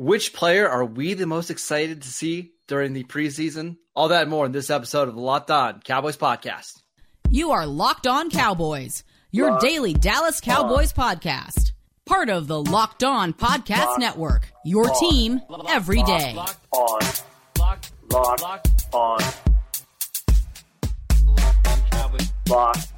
Which player are we the most excited to see during the preseason? All that and more in this episode of the Locked On Cowboys podcast. You are Locked On Cowboys, your Locked daily Dallas Cowboys on. podcast. Part of the Locked On Podcast Locked Network, your on. team every day. Locked on. Locked, Locked, Locked on. Locked on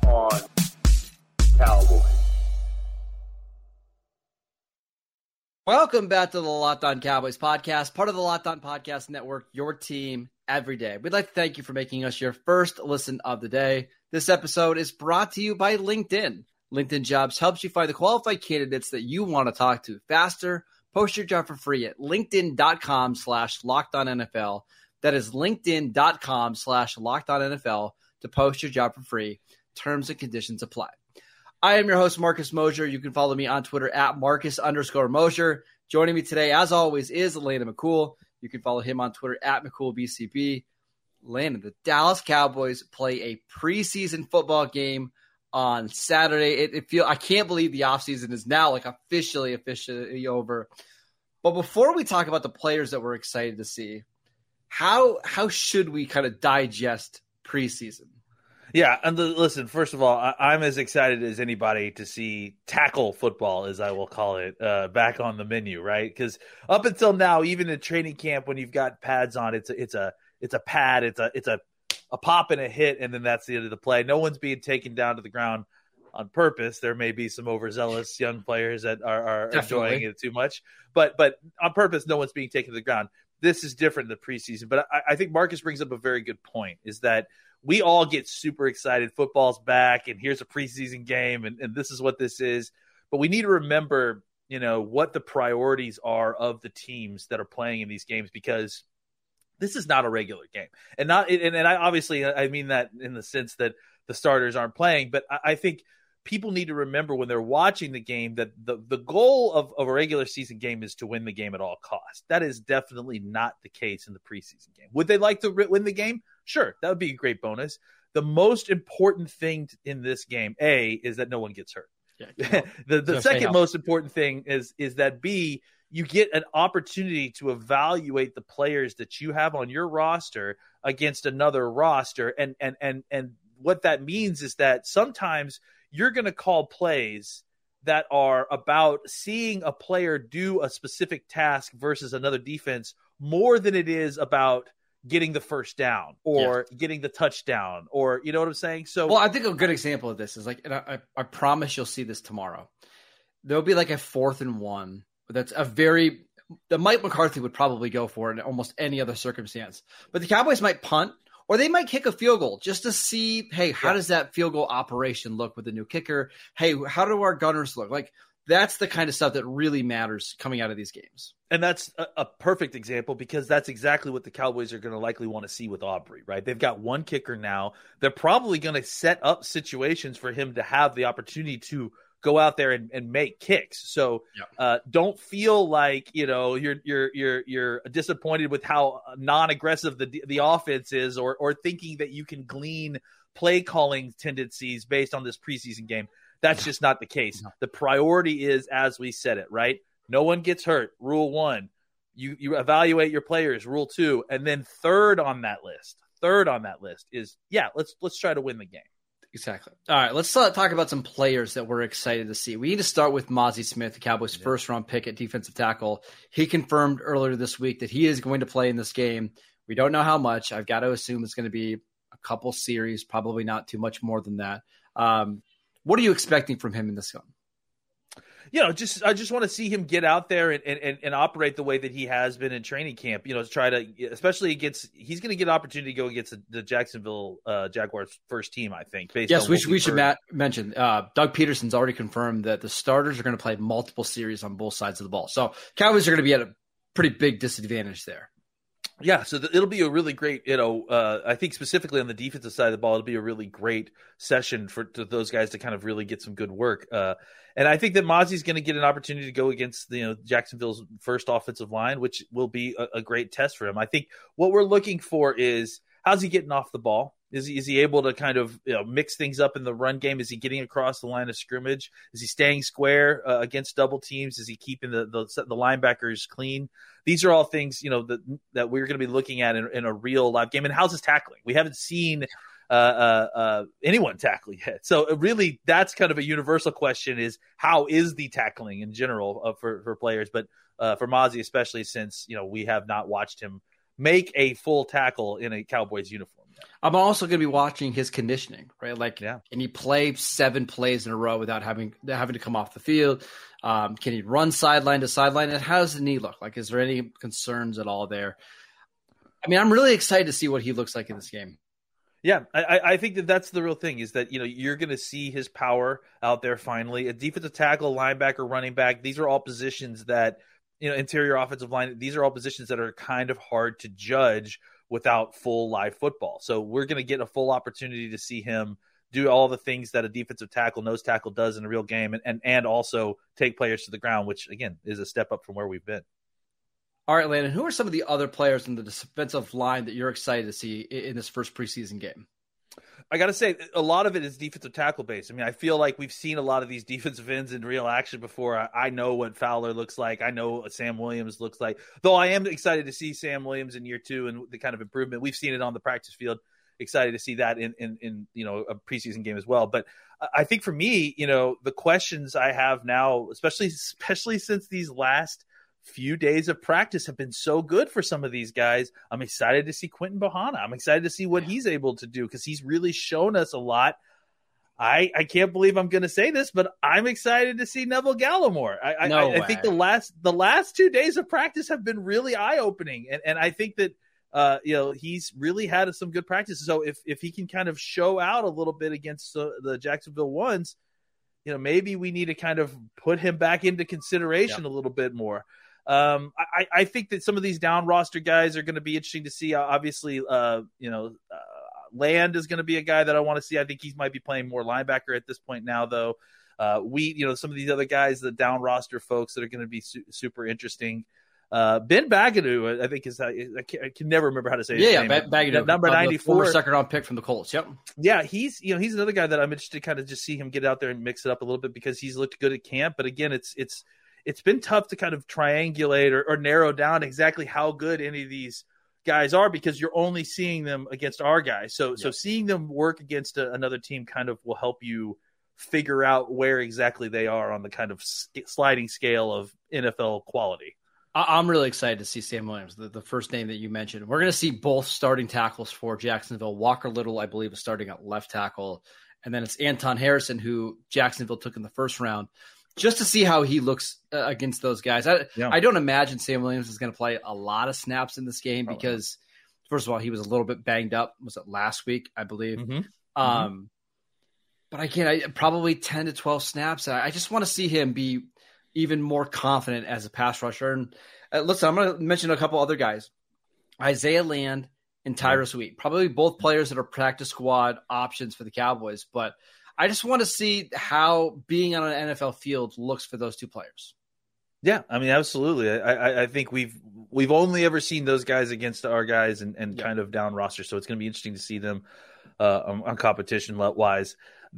Welcome back to the Locked On Cowboys podcast, part of the Locked On Podcast Network, your team every day. We'd like to thank you for making us your first listen of the day. This episode is brought to you by LinkedIn. LinkedIn Jobs helps you find the qualified candidates that you want to talk to faster. Post your job for free at linkedin.com slash locked on NFL. That is linkedin.com slash locked on NFL to post your job for free. Terms and conditions apply. I am your host, Marcus Mosher. You can follow me on Twitter at Marcus underscore Mosher. Joining me today, as always, is Landon McCool. You can follow him on Twitter at McCoolBCB. Landon, the Dallas Cowboys play a preseason football game on Saturday. It, it feel I can't believe the offseason is now like officially officially over. But before we talk about the players that we're excited to see, how how should we kind of digest preseason? Yeah, and the, listen. First of all, I, am as excited as anybody to see tackle football, as I will call it, uh, back on the menu. Right? Because up until now, even in training camp, when you've got pads on, it's a, it's a it's a pad, it's a it's a a pop and a hit, and then that's the end of the play. No one's being taken down to the ground on purpose. There may be some overzealous young players that are, are enjoying it too much, but but on purpose, no one's being taken to the ground. This is different than the preseason. But I, I think Marcus brings up a very good point: is that we all get super excited. Football's back, and here's a preseason game, and, and this is what this is. But we need to remember, you know, what the priorities are of the teams that are playing in these games because this is not a regular game, and not and, and I obviously I mean that in the sense that the starters aren't playing, but I, I think people need to remember when they're watching the game that the, the goal of, of a regular season game is to win the game at all costs. That is definitely not the case in the preseason game. Would they like to win the game? Sure, that would be a great bonus. The most important thing in this game, A, is that no one gets hurt. Yeah, the the second most important thing is is that B, you get an opportunity to evaluate the players that you have on your roster against another roster and and and and what that means is that sometimes you're going to call plays that are about seeing a player do a specific task versus another defense more than it is about getting the first down or yeah. getting the touchdown or you know what I'm saying? So Well, I think a good example of this is like and I, I promise you'll see this tomorrow. There'll be like a fourth and one. That's a very the Mike McCarthy would probably go for it in almost any other circumstance. But the Cowboys might punt or they might kick a field goal just to see, hey, how yeah. does that field goal operation look with the new kicker? Hey, how do our gunners look? Like that's the kind of stuff that really matters coming out of these games. And that's a, a perfect example because that's exactly what the Cowboys are going to likely want to see with Aubrey, right? They've got one kicker now. They're probably going to set up situations for him to have the opportunity to go out there and, and make kicks. So yeah. uh, don't feel like you know you're you're you're you're disappointed with how non-aggressive the the offense is, or or thinking that you can glean play calling tendencies based on this preseason game. That's just not the case. The priority is, as we said it, right? No one gets hurt. Rule one. You you evaluate your players. Rule two, and then third on that list. Third on that list is yeah. Let's let's try to win the game. Exactly. All right, let's uh, talk about some players that we're excited to see. We need to start with Mazi Smith, the Cowboys' yeah. first round pick at defensive tackle. He confirmed earlier this week that he is going to play in this game. We don't know how much. I've got to assume it's going to be a couple series, probably not too much more than that. Um, what are you expecting from him in this game? you know, just I just want to see him get out there and, and, and operate the way that he has been in training camp. You know, to try to, especially against, he's going to get an opportunity to go against the, the Jacksonville uh, Jaguars first team. I think. yes, we should we should ma- mention uh, Doug Pederson's already confirmed that the starters are going to play multiple series on both sides of the ball. So Cowboys are going to be at a pretty big disadvantage there. Yeah, so it'll be a really great, you know, uh, I think specifically on the defensive side of the ball, it'll be a really great session for those guys to kind of really get some good work. Uh, and I think that Mazi's going to get an opportunity to go against you know Jacksonville's first offensive line, which will be a, a great test for him. I think what we're looking for is how's he getting off the ball? Is he, is he able to kind of you know, mix things up in the run game? Is he getting across the line of scrimmage? Is he staying square uh, against double teams? Is he keeping the, the, the linebackers clean? These are all things you know that that we're going to be looking at in, in, a real live game. And how's his tackling? We haven't seen uh, uh, uh, anyone tackling yet. So really, that's kind of a universal question: is how is the tackling in general uh, for for players, but uh, for Mazi especially, since you know we have not watched him make a full tackle in a Cowboys uniform. I'm also going to be watching his conditioning, right? Like, yeah. can he play seven plays in a row without having having to come off the field? Um, can he run sideline to sideline? And how does the knee look? Like, is there any concerns at all there? I mean, I'm really excited to see what he looks like in this game. Yeah, I, I think that that's the real thing is that you know you're going to see his power out there finally. A defensive tackle, linebacker, running back. These are all positions that you know interior offensive line. These are all positions that are kind of hard to judge without full live football. So we're going to get a full opportunity to see him do all the things that a defensive tackle, nose tackle does in a real game, and and, and also take players to the ground, which again is a step up from where we've been. All right, Landon, who are some of the other players in the defensive line that you're excited to see in this first preseason game? I got to say, a lot of it is defensive tackle based. I mean, I feel like we've seen a lot of these defensive ends in real action before. I, I, know what Fowler looks like. I know what Sam Williams looks like. Though I am excited to see Sam Williams in year two and the kind of improvement we've seen it on the practice field. Excited to see that in, in, in you know a preseason game as well. But I think for me, you know, the questions I have now, especially especially since these last few days of practice have been so good for some of these guys. I'm excited to see Quinton Bohanna. I'm excited to see what he's able to do because he's really shown us a lot. I, I can't believe I'm going to say this, but I'm excited to see Neville Gallimore. I, no I, I, think the last the last two days of practice have been really eye opening, and, and I think that uh, you know he's really had some good practices. So if if he can kind of show out a little bit against uh, the Jacksonville ones, you know maybe we need to kind of put him back into consideration a little bit more. Um, I, I think that some of these down roster guys are going to be interesting to see. Obviously, uh, you know, uh, Land is going to be a guy that I want to see. I think he might be playing more linebacker at this point now, though. Uh, we, you know, some of these other guys, the down roster folks that are going to be su- super interesting. Uh, ben Banogu, I think is I, can, I can never remember how to say his yeah, name. Yeah, Banogu, number ninety four, second round pick from the Colts. Yep. Yeah, he's you know he's another guy that I'm interested to kind of just see him get out there and mix it up a little bit because he's looked good at camp. But again, it's it's it's been tough to kind of triangulate or, or narrow down exactly how good any of these guys are because you're only seeing them against our guys. So so seeing them work against a, another team kind of will help you figure out where exactly they are on the kind of sliding scale of NFL quality. I'm really excited to see Sam Williams, the, the first name that you mentioned. We're going to see both starting tackles for Jacksonville. Walker Little, I believe, is starting at left tackle. And then it's Anton Harrison, who Jacksonville took in the first round just to see how he looks uh, against those guys. I, yeah. I don't imagine Sam Williams is going to play a lot of snaps in this game Probably. because, first of all, he was a little bit banged up. Was it last week? I believe. Mm-hmm. mm-hmm. Um, mm-hmm. but I can't. I, probably ten to twelve snaps. I, I just want to see him be even more confident as a pass rusher. And uh, listen, I'm going to mention a couple other guys: Isaiah Land and Tyrus Wheat. Probably both players that are practice squad options for the Cowboys, but I just want to see how being on an NFL field looks for those two players. Yeah, I mean, absolutely. I, I, I, think we've we've only ever seen those guys against our guys and, and yeah. kind of down roster, so it's going to be interesting to see them uh, on, on, competition wise.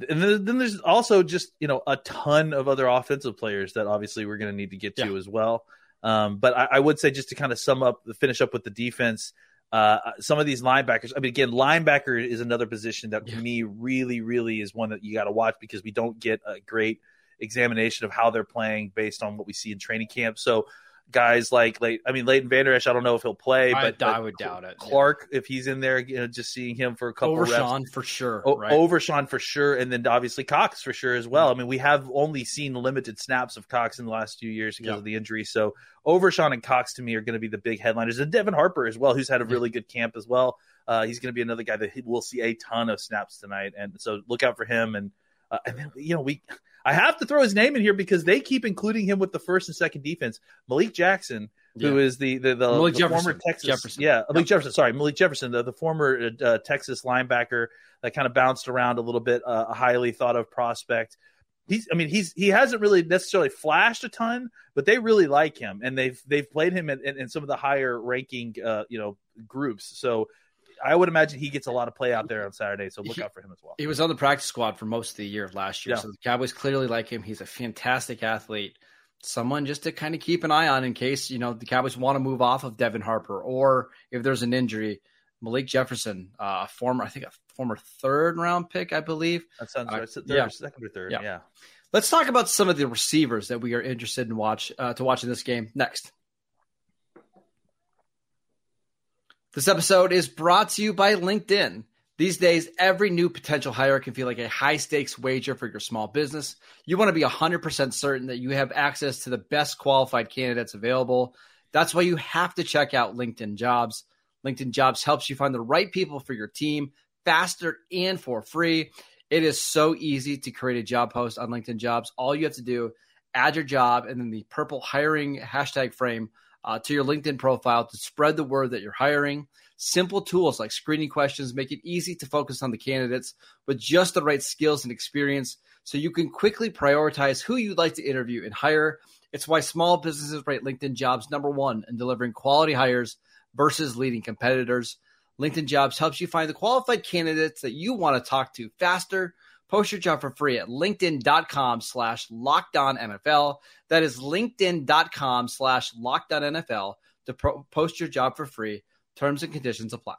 And then, then, there's also just you know a ton of other offensive players that obviously we're going to need to get to yeah. as well. Um, but I, I, would say just to kind of sum up, finish up with the defense. Uh, some of these linebackers, I mean, again, linebacker is another position that to me really, really is one that you got to watch because we don't get a great examination of how they're playing based on what we see in training camp. So guys like late. I mean, Leighton Vander Esch. I don't know if he'll play, I, but I would doubt it. Clark, if he's in there, you know, just seeing him for a couple over reps. Sean for sure. O- right? Over Sean for sure, and then obviously Cox for sure as well. I mean, we have only seen limited snaps of Cox in the last few years because Yeah. of the injury. So Overshown and Cox to me are going to be the big headliners, and Devin Harper as well, who's had a really good camp as well. Uh, he's going to be another guy that he- we'll see a ton of snaps tonight, and so look out for him. And uh, and then you know we, I have to throw his name in here because they keep including him with the first and second defense. Malik Jackson, who Yeah. is the the, the, Malik the Jefferson. former Texas Jefferson. yeah Malik Jefferson sorry Malik Jefferson the, the former uh, Texas linebacker that kind of bounced around a little bit uh, a highly thought of prospect he's I mean he's he hasn't really necessarily flashed a ton but they really like him and they've they've played him in, in, in some of the higher ranking uh, you know groups so I would imagine he gets a lot of play out there on Saturday so look He- out for him as well He was on the practice squad for most of the year of last year. Yeah. So the Cowboys clearly like him. He's a fantastic athlete. Someone just to kind of keep an eye on in case, you know, the Cowboys want to move off of Devin Harper or if there's an injury. Malik Jefferson, uh, a former, I think a former third round pick, I believe. that sounds Uh, right third, yeah. second or third Yeah. yeah. Let's talk about some of the receivers that we are interested in watch uh, to watch in this game next. This episode is brought to you by LinkedIn. These days, every new potential hire can feel like a high stakes wager for your small business. You want to be 100% certain that you have access to the best qualified candidates available. That's why you have to check out LinkedIn Jobs. LinkedIn Jobs helps you find the right people for your team faster and for free. It is so easy to create a job post on LinkedIn Jobs. All you have to do, add your job and then the purple hiring hashtag frame uh, to your LinkedIn profile to spread the word that you're hiring. Simple tools like screening questions make it easy to focus on the candidates with just the right skills and experience so you can quickly prioritize who you'd like to interview and hire. It's why small businesses rate LinkedIn jobs number one in delivering quality hires versus leading competitors. LinkedIn Jobs helps you find the qualified candidates that you want to talk to faster. Post your job for free at linkedin.com slash lockdown That is linkedin.com slash lockdown to pro- post your job for free. Terms and conditions apply.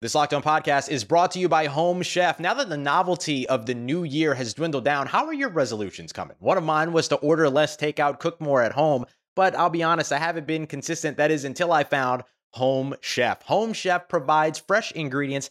This Locked On podcast is brought to you by Home Chef. Now that the novelty of the new year has dwindled down, how are your resolutions coming? One of mine was to order less takeout, cook more at home, but I'll be honest, I haven't been consistent. That is until I found Home Chef. Home Chef provides fresh ingredients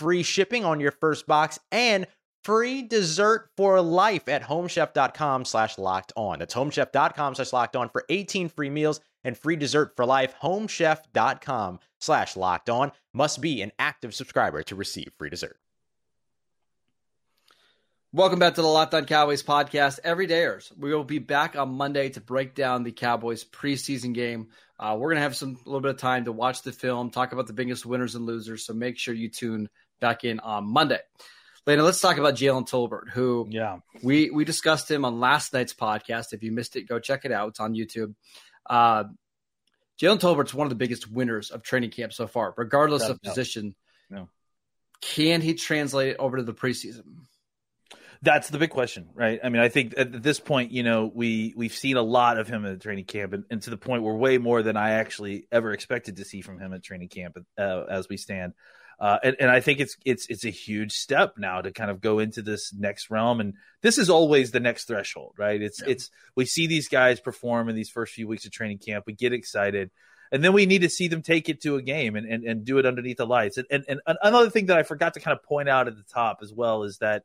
free shipping on your first box and free dessert for life at homechef.com slash locked on. That's homechef.com slash locked on for 18 free meals and free dessert for life. Homechef.com slash locked on must be an active subscriber to receive free dessert. Welcome back to the Locked On Cowboys podcast. Everydayers, we will be back on Monday to break down the Cowboys preseason game. Uh, we're gonna have some a little bit of time to watch the film, talk about the biggest winners and losers. So make sure you tune back in on Monday. Later, let's talk about Jalen Tolbert, who Yeah. we we discussed him on last night's podcast. If you missed it, go check it out. It's on YouTube. Uh, Jalen Tolbert's one of the biggest winners of training camp so far, regardless of position. No. Can he translate it over to the preseason? That's the big question, right? I mean, I think at this point, you know, we we've seen a lot of him at training camp, and, and to the point where way more than I actually ever expected to see from him at training camp uh, as we stand. Uh, and, and I think it's it's it's a huge step now to kind of go into this next realm, and this is always the next threshold, right? It's Yeah. it's we see these guys perform in these first few weeks of training camp, we get excited, and then we need to see them take it to a game and and, and do it underneath the lights. And, and and another thing that I forgot to kind of point out at the top as well is that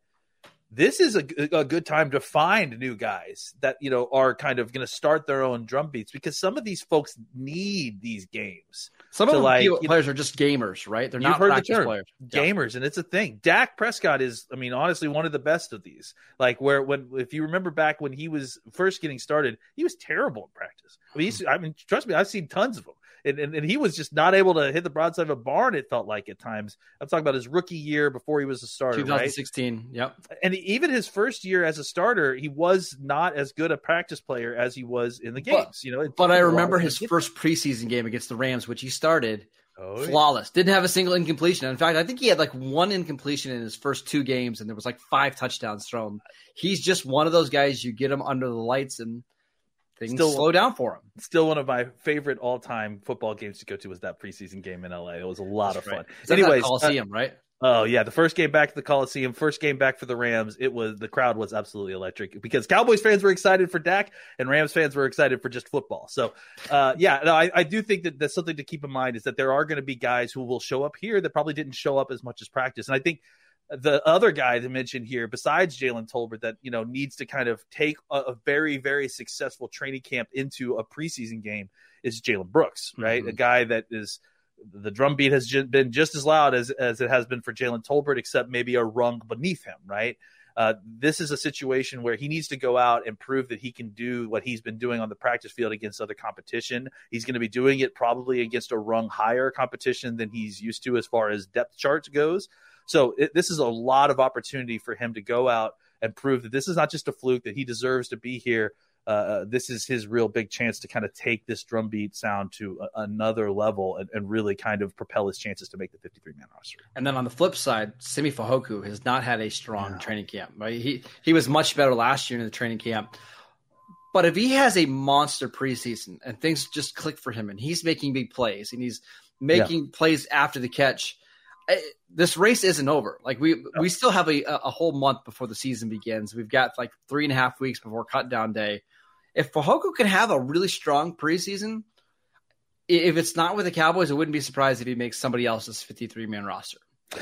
this is a, a good time to find new guys that you know are kind of going to start their own drum beats because some of these folks need these games Some of the like, players are just gamers, right? They're You've not heard the practice term. players. Yeah. gamers and it's a thing dak prescott is i mean honestly one of the best of these like where when if you remember back when he was first getting started he was terrible in practice i mean, I mean trust me i've seen tons of them and, and, and he was just not able to hit the broadside of a barn. It felt like at times. I'm talking about his rookie year before he was a starter, 2016. Right? Yep. And even his first year as a starter, he was not as good a practice player as he was in the games. But, you know, but I remember his first preseason game against the Rams, which he started. Oh, flawless. Yeah. Didn't have a single incompletion. In fact, I think he had like one incompletion in his first two games, and there was like five touchdowns thrown. He's just one of those guys you get him under the lights and things still, slow down for him. Still one of my favorite all time football games to go to was that preseason game in LA. It was a lot That's of fun. Right. Anyways, Coliseum, uh, right? Oh yeah, the first game back to the Coliseum, first game back for the Rams. It was the crowd was absolutely electric because Cowboys fans were excited for Dak and Rams fans were excited for just football. So, uh, yeah, no, I, I, do think that that's something to keep in mind is that there are going to be guys who will show up here that probably didn't show up as much as practice, and I think the other guy to mention here, besides Jalen Tolbert, that you know needs to kind of take a, a, very very successful training camp into a preseason game is Jalen Brooks, right? Mm-hmm. A guy that is the drumbeat has been just as loud as as it has been for Jalen Tolbert, except maybe a rung beneath him, right? Uh, this is a situation where he needs to go out and prove that he can do what he's been doing on the practice field against other competition. He's going to be doing it probably against a rung higher competition than he's used to as far as depth charts goes. So it, this is a lot of opportunity for him to go out and prove that this is not just a fluke, that he deserves to be here. Uh, uh this is his real big chance to kind of take this drumbeat sound to a, another level and, and, really kind of propel his chances to make the 53 man roster. And then on the flip side, Simi Fehoko has not had a strong yeah. training camp. Right, he he was much better last year in the training camp. But if he has a monster preseason and things just click for him and he's making big plays and he's making yeah. plays after the catch, this race isn't over. Like we no. we still have a, a whole month before the season begins. We've got like three and a half weeks before cut down day. If Fehoko can have a really strong preseason, if it's not with the Cowboys, I wouldn't be surprised if he makes somebody else's 53 man roster.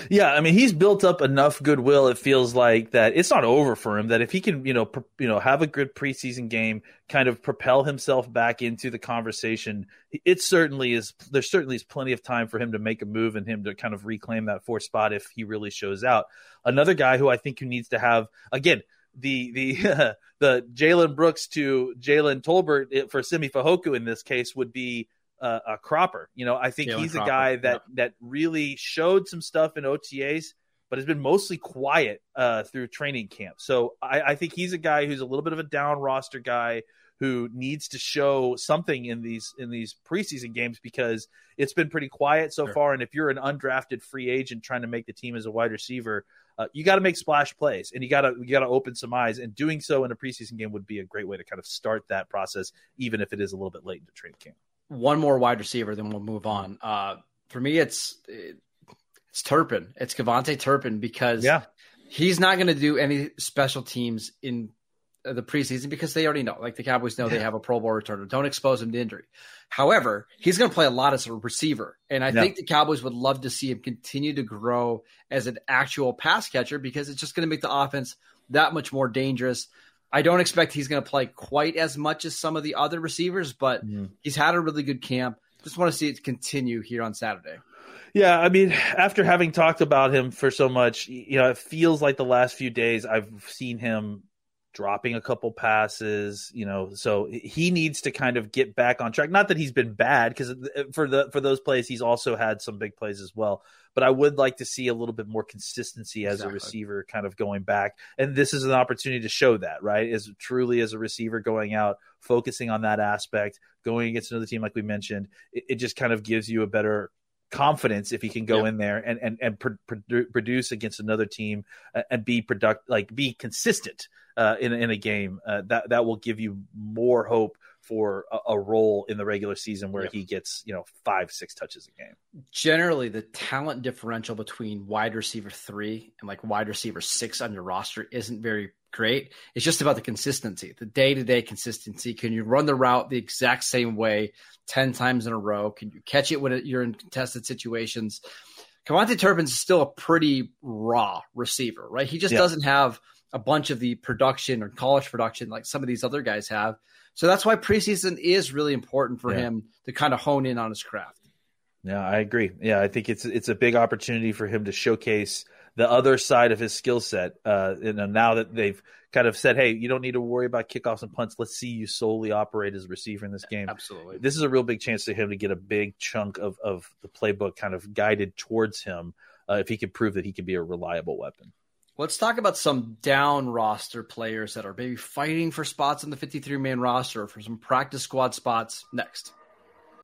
Yeah, I mean, he's built up enough goodwill. It feels like that it's not over for him. That if he can, you know, pr- you know, have a good preseason game, kind of propel himself back into the conversation, it certainly is. There certainly is plenty of time for him to make a move and him to kind of reclaim that fourth spot if he really shows out. Another guy who I think who needs to have again the the the Jalen Brooks to Jalen Tolbert for Simi Fehoko in this case would be uh, a Cropper. You know, I think Jalen he's Cropper. a guy that yeah. that really showed some stuff in OTAs, but has been mostly quiet uh, through training camp. So I, I, think he's a guy who's a little bit of a down roster guy who needs to show something in these in these preseason games because it's been pretty quiet so sure. far. And if you're an undrafted free agent trying to make the team as a wide receiver, uh, you got to make splash plays and you got to you got to open some eyes. And doing so in a preseason game would be a great way to kind of start that process, even if it is a little bit late into training camp one more wide receiver, then we'll move on. Uh, for me, it's it's Turpin. It's KaVontae Turpin because yeah. he's not going to do any special teams in the preseason because they already know, like the Cowboys know, yeah. they have a Pro Bowl returner. Don't expose him to injury. However, he's going to play a lot as a receiver, and I yeah. think the Cowboys would love to see him continue to grow as an actual pass catcher because it's just going to make the offense that much more dangerous. I don't expect he's going to play quite as much as some of the other receivers, but mm. he's had a really good camp. Just want to see it continue here on Saturday. Yeah, I mean, after having talked about him for so much, you know, it feels like the last few days I've seen him dropping a couple passes, you know, so he needs to kind of get back on track. Not that he's been bad because for the for those plays he's also had some big plays as well but I would like to see a little bit more consistency as exactly. a receiver kind of going back. And this is an opportunity to show that, right? Is truly as a receiver going out, focusing on that aspect, going against another team like we mentioned, it, it just kind of gives you a better confidence if he can go in there and and and pr- produce against another team and be product like be consistent uh, in in a game uh, that that will give you more hope for a, a role in the regular season where he gets you know five six touches a game. Generally, the talent differential between wide receiver three and like wide receiver six on your roster isn't very great. It's just about the consistency, the day to day consistency. Can you run the route the exact same way 10 times in a row? Can you catch it when you're in contested situations? KaVontae Turpin's still a pretty raw receiver, right? He just yeah. doesn't have a bunch of the production or college production like some of these other guys have. So that's why preseason is really important for yeah. him to kind of hone in on his craft. Yeah, I agree. Yeah, I think it's it's a big opportunity for him to showcase the other side of his skill set. Uh, and now that they've kind of said, "Hey, you don't need to worry about kickoffs and punts. Let's see you solely operate as a receiver in this game." Absolutely, this is a real big chance for him to get a big chunk of of the playbook kind of guided towards him uh, if he can prove that he can be a reliable weapon. Let's talk about some down roster players that are maybe fighting for spots in the 53 man roster for some practice squad spots next.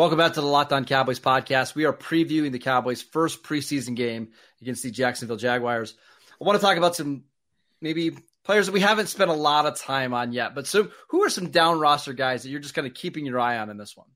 Welcome back to the Locked On Cowboys podcast. We are previewing the Cowboys' first preseason game against the Jacksonville Jaguars. I want to talk about some maybe players that we haven't spent a lot of time on yet, but so who are some down roster guys that you're just kind of keeping your eye on in this one?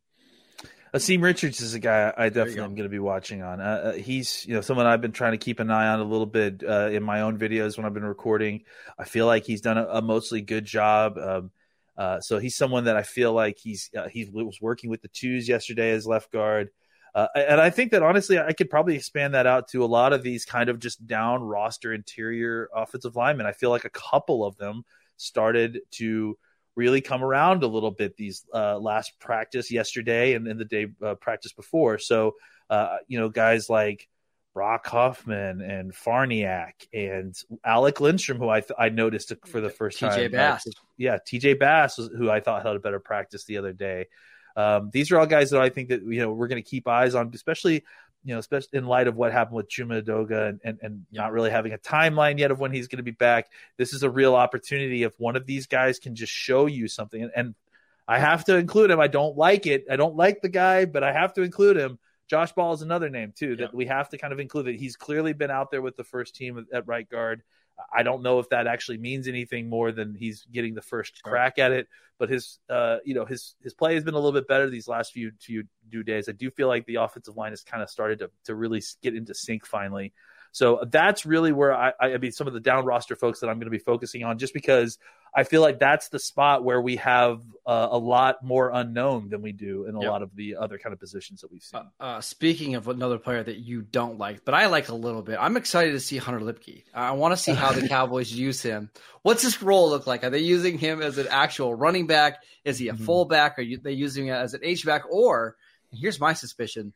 Asim Richards is a guy I definitely am going to be watching on. Uh, uh, he's you know someone I've been trying to keep an eye on a little bit uh, in my own videos when I've been recording. I feel like he's done a, a mostly good job. Um, uh, so he's someone that I feel like he's uh, he was working with the twos yesterday as left guard. Uh, and I think that honestly, I could probably expand that out to a lot of these kind of just down roster interior offensive linemen. I feel like a couple of them started to really come around a little bit these uh, last practice yesterday and, then the day uh, practice before. So, uh, you know, guys like Brock Hoffman and Farniok and Alec Lindstrom, who I th- I noticed for the first time. TJ Bass. Yeah, TJ Bass, was, who I thought had a better practice the other day. Um, these are all guys that I think that you know we're going to keep eyes on, especially you know, especially in light of what happened with Chuma Edoga and, and, and not really having a timeline yet of when he's going to be back. This is a real opportunity if one of these guys can just show you something. And, and I have to include him. I don't like it. I don't like the guy, but I have to include him. Josh Ball is another name too that we have to kind of include that he's clearly been out there with the first team at right guard. I don't know if that actually means anything more than he's getting the first crack at it, but his uh, you know his his play has been a little bit better these last few few days. I do feel like the offensive line has kind of started to to really get into sync finally. So that's really where I, I mean, some of the down roster folks that I'm going to be focusing on, just because I feel like that's the spot where we have uh, a lot more unknown than we do in a yep. lot of the other kind of positions that we've seen. Uh, uh, speaking of another player that you don't like, but I like a little bit, I'm excited to see Hunter Luepke. I want to see how the Cowboys use him. What's his role look like? Are they using him as an actual running back? Is he a mm-hmm. fullback? Are they using him as an H back? Or here's my suspicion: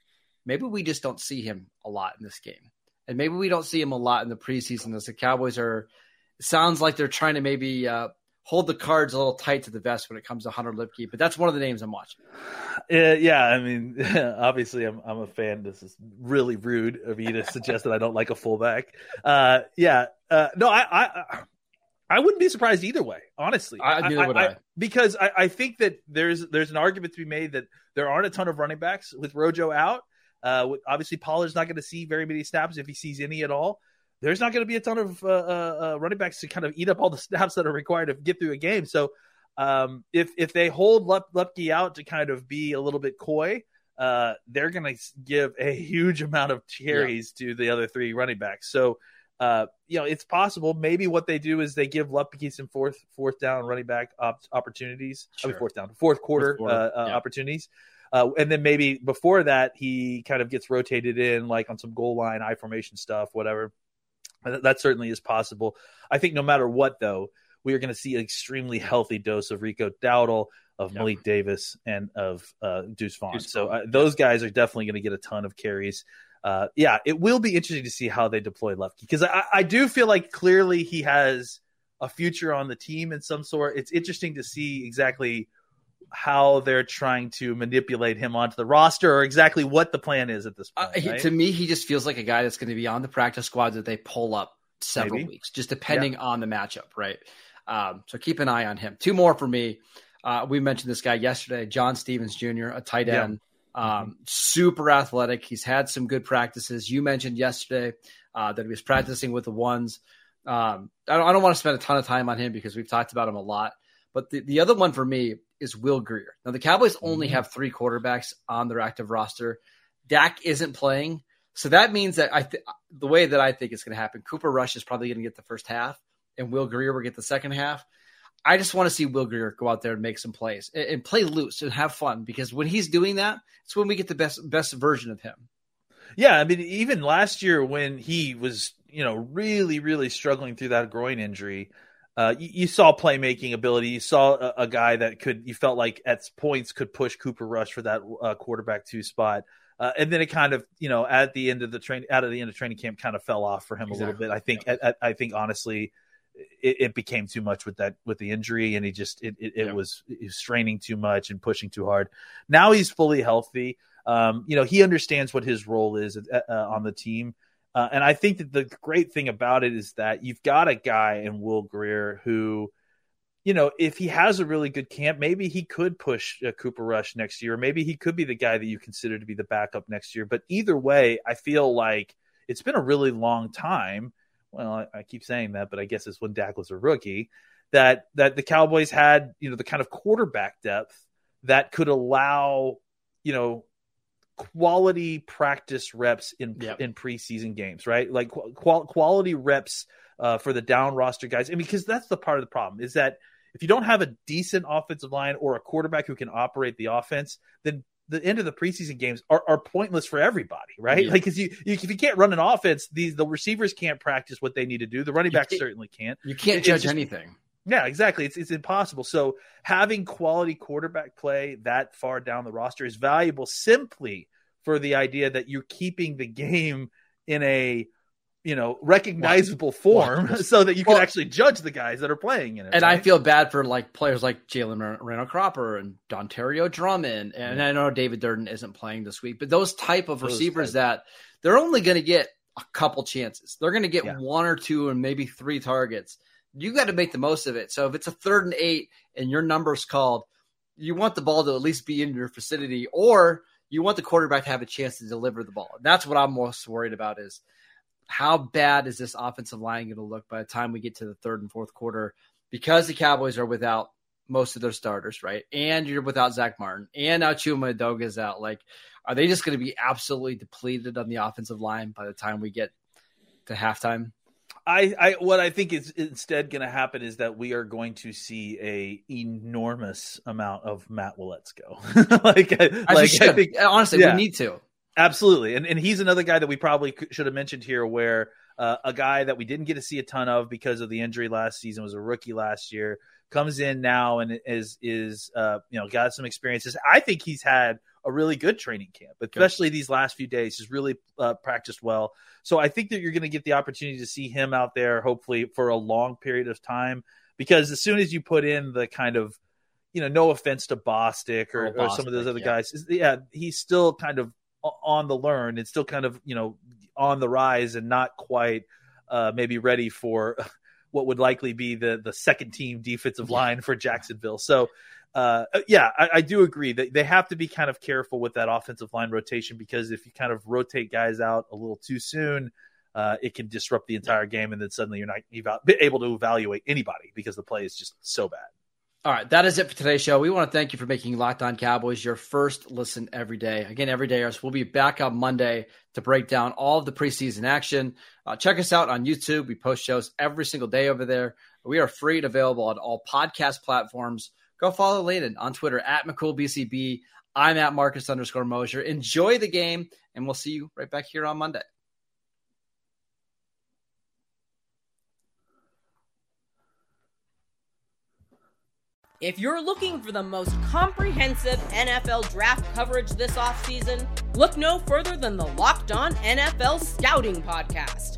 maybe we just don't see him a lot in this game and maybe we don't see him a lot in the preseason as the Cowboys are. sounds like they're trying to maybe uh, hold the cards a little tight to the vest when it comes to Hunter Luepke, but that's one of the names I'm watching. Uh, yeah, I mean, obviously, I'm I'm a fan. This is really rude of you to suggest that I don't like a fullback. Uh, yeah, uh, no, I, I I wouldn't be surprised either way, honestly. I, neither would I, I. because I, I think that there's there's an argument to be made that there aren't a ton of running backs with Rojo out. Uh, obviously, Pollard's not going to see very many snaps if he sees any at all. There's not going to be a ton of uh, uh, uh, running backs to kind of eat up all the snaps that are required to get through a game. So, um, if if they hold Lep- Luepke out to kind of be a little bit coy, uh, they're going to give a huge amount of carries yeah. to the other three running backs. So, uh, you know, it's possible. Maybe what they do is they give Luepke some fourth fourth down running back op- opportunities. Sure. I mean, fourth down, fourth quarter, fourth quarter. Uh, uh, yeah. opportunities. Uh, and then maybe before that, he kind of gets rotated in, like on some goal line, I formation stuff, whatever. That, that certainly is possible. I think no matter what, though, we are going to see an extremely healthy dose of Rico Dowdle, of yep. Malik Davis, and of uh, Deuce Vaughn. Deuce so uh, those guys are definitely going to get a ton of carries. Uh, yeah, it will be interesting to see how they deploy Lefty because I, I do feel like clearly he has a future on the team in some sort. It's interesting to see exactly how they're trying to manipulate him onto the roster or exactly what the plan is at this point. Uh, right? To me, he just feels like a guy that's going to be on the practice squad that they pull up several Maybe. weeks, just depending yeah. on the matchup, right? Um, so keep an eye on him. Two more for me. Uh, we mentioned this guy yesterday, John Stephens Jr., a tight end, yeah. um, super athletic. He's had some good practices. You mentioned yesterday uh, that he was practicing with the ones. Um, I don't, I don't want to spend a ton of time on him because we've talked about him a lot But the, the other one for me is Will Grier. Now the Cowboys only Mhm. have three quarterbacks on their active roster. Dak isn't playing, so that means that I th- the way that I think it's going to happen, Cooper Rush is probably going to get the first half, and Will Grier will get the second half. I just want to see Will Grier go out there and make some plays and, and play loose and have fun because when he's doing that, it's when we get the best best version of him. Yeah, I mean, even last year when he was, you know, really, really struggling through that groin injury, uh, you, you saw playmaking ability. You saw a, a guy that could, you felt like at points could push Cooper Rush for that uh, quarterback two spot. Uh, and then it kind of, you know, at the end of the train, out of the end of training camp, kind of fell off for him a little bit. I think, I, I think honestly, it, it became too much with that with the injury, and he just it, it, it Yeah. was, was straining too much and pushing too hard. Now he's fully healthy. Um, you know, he understands what his role is uh, on the team. Uh, and I think that the great thing about it is that you've got a guy in Will Grier who, you know, if he has a really good camp, maybe he could push uh, Cooper Rush next year. Maybe he could be the guy that you consider to be the backup next year. But either way, I feel like it's been a really long time. Well, I, I keep saying that, but I guess it's when Dak was a rookie that that the Cowboys had, you know, the kind of quarterback depth that could allow, you know, quality practice reps in Yep. in preseason games, right? Like qual- quality reps uh, for the down roster guys, and because that's the part of the problem is that if you don't have a decent offensive line or a quarterback who can operate the offense, then the end of the preseason games are, are pointless for everybody, right? Yeah. Like, because you, you if you can't run an offense, these the receivers can't practice what they need to do. The running You backs certainly can't. You can't It- judge just- anything. Yeah, exactly. It's it's impossible. So having quality quarterback play that far down the roster is valuable simply for the idea that you're keeping the game in a you know recognizable form so that you can Well- actually judge the guys that are playing in it. And I feel bad for like players like Jalen Randall Cropper and Dontario Drummond, and I know David Durden isn't playing this week, but those type of Those receivers type. that they're only going to get a couple chances. They're going to get Yeah. one or two and maybe three targets. You got to make the most of it. So if it's a third and eight and your number's called, you want the ball to at least be in your vicinity, or you want the quarterback to have a chance to deliver the ball. That's what I'm most worried about is how bad is this offensive line going to look by the time we get to the third and fourth quarter? Because the Cowboys are without most of their starters, right? And you're without Zach Martin, and now Chuma Edoga is out. Like, are they just going to be absolutely depleted on the offensive line by the time we get to halftime? I, I what I think is instead going to happen is that we are going to see a enormous amount of Matt Waletzko. like, like should. I think honestly, yeah. we need to. Absolutely, and and he's another guy that we probably should have mentioned here, where uh, a guy that we didn't get to see a ton of because of the injury last season was a rookie last year. Comes in now and is is uh, you know got some experiences. I think he's had a really good training camp, especially these last few days. He's really uh, practiced well, so I think that you're going to get the opportunity to see him out there, hopefully for a long period of time. Because as soon as you put in the kind of you know, no offense to Bostic or, Oh, or some of those other yeah. guys. Yeah, he's still kind of on the learn. and still kind of you know on the rise and not quite uh, maybe ready for what would likely be the the second team defensive line for Jacksonville. So. Uh, yeah, I, I do agree that they have to be kind of careful with that offensive line rotation because if you kind of rotate guys out a little too soon, uh, it can disrupt the entire game, and then suddenly you're not eval- able to evaluate anybody because the play is just so bad. All right, that is it for today's show. We want to thank you for making Locked On Cowboys your first listen every day. Again, every day, we'll be back on Monday to break down all of the preseason action. Uh, check us out on YouTube. We post shows every single day over there. We are free and available on all podcast platforms. Go follow Layden on Twitter at McCoolBCB. I'm at Marcus underscore Mosher. Enjoy the game, and we'll see you right back here on Monday. If you're looking for the most comprehensive NFL draft coverage this offseason, look no further than the Locked On NFL Scouting Podcast.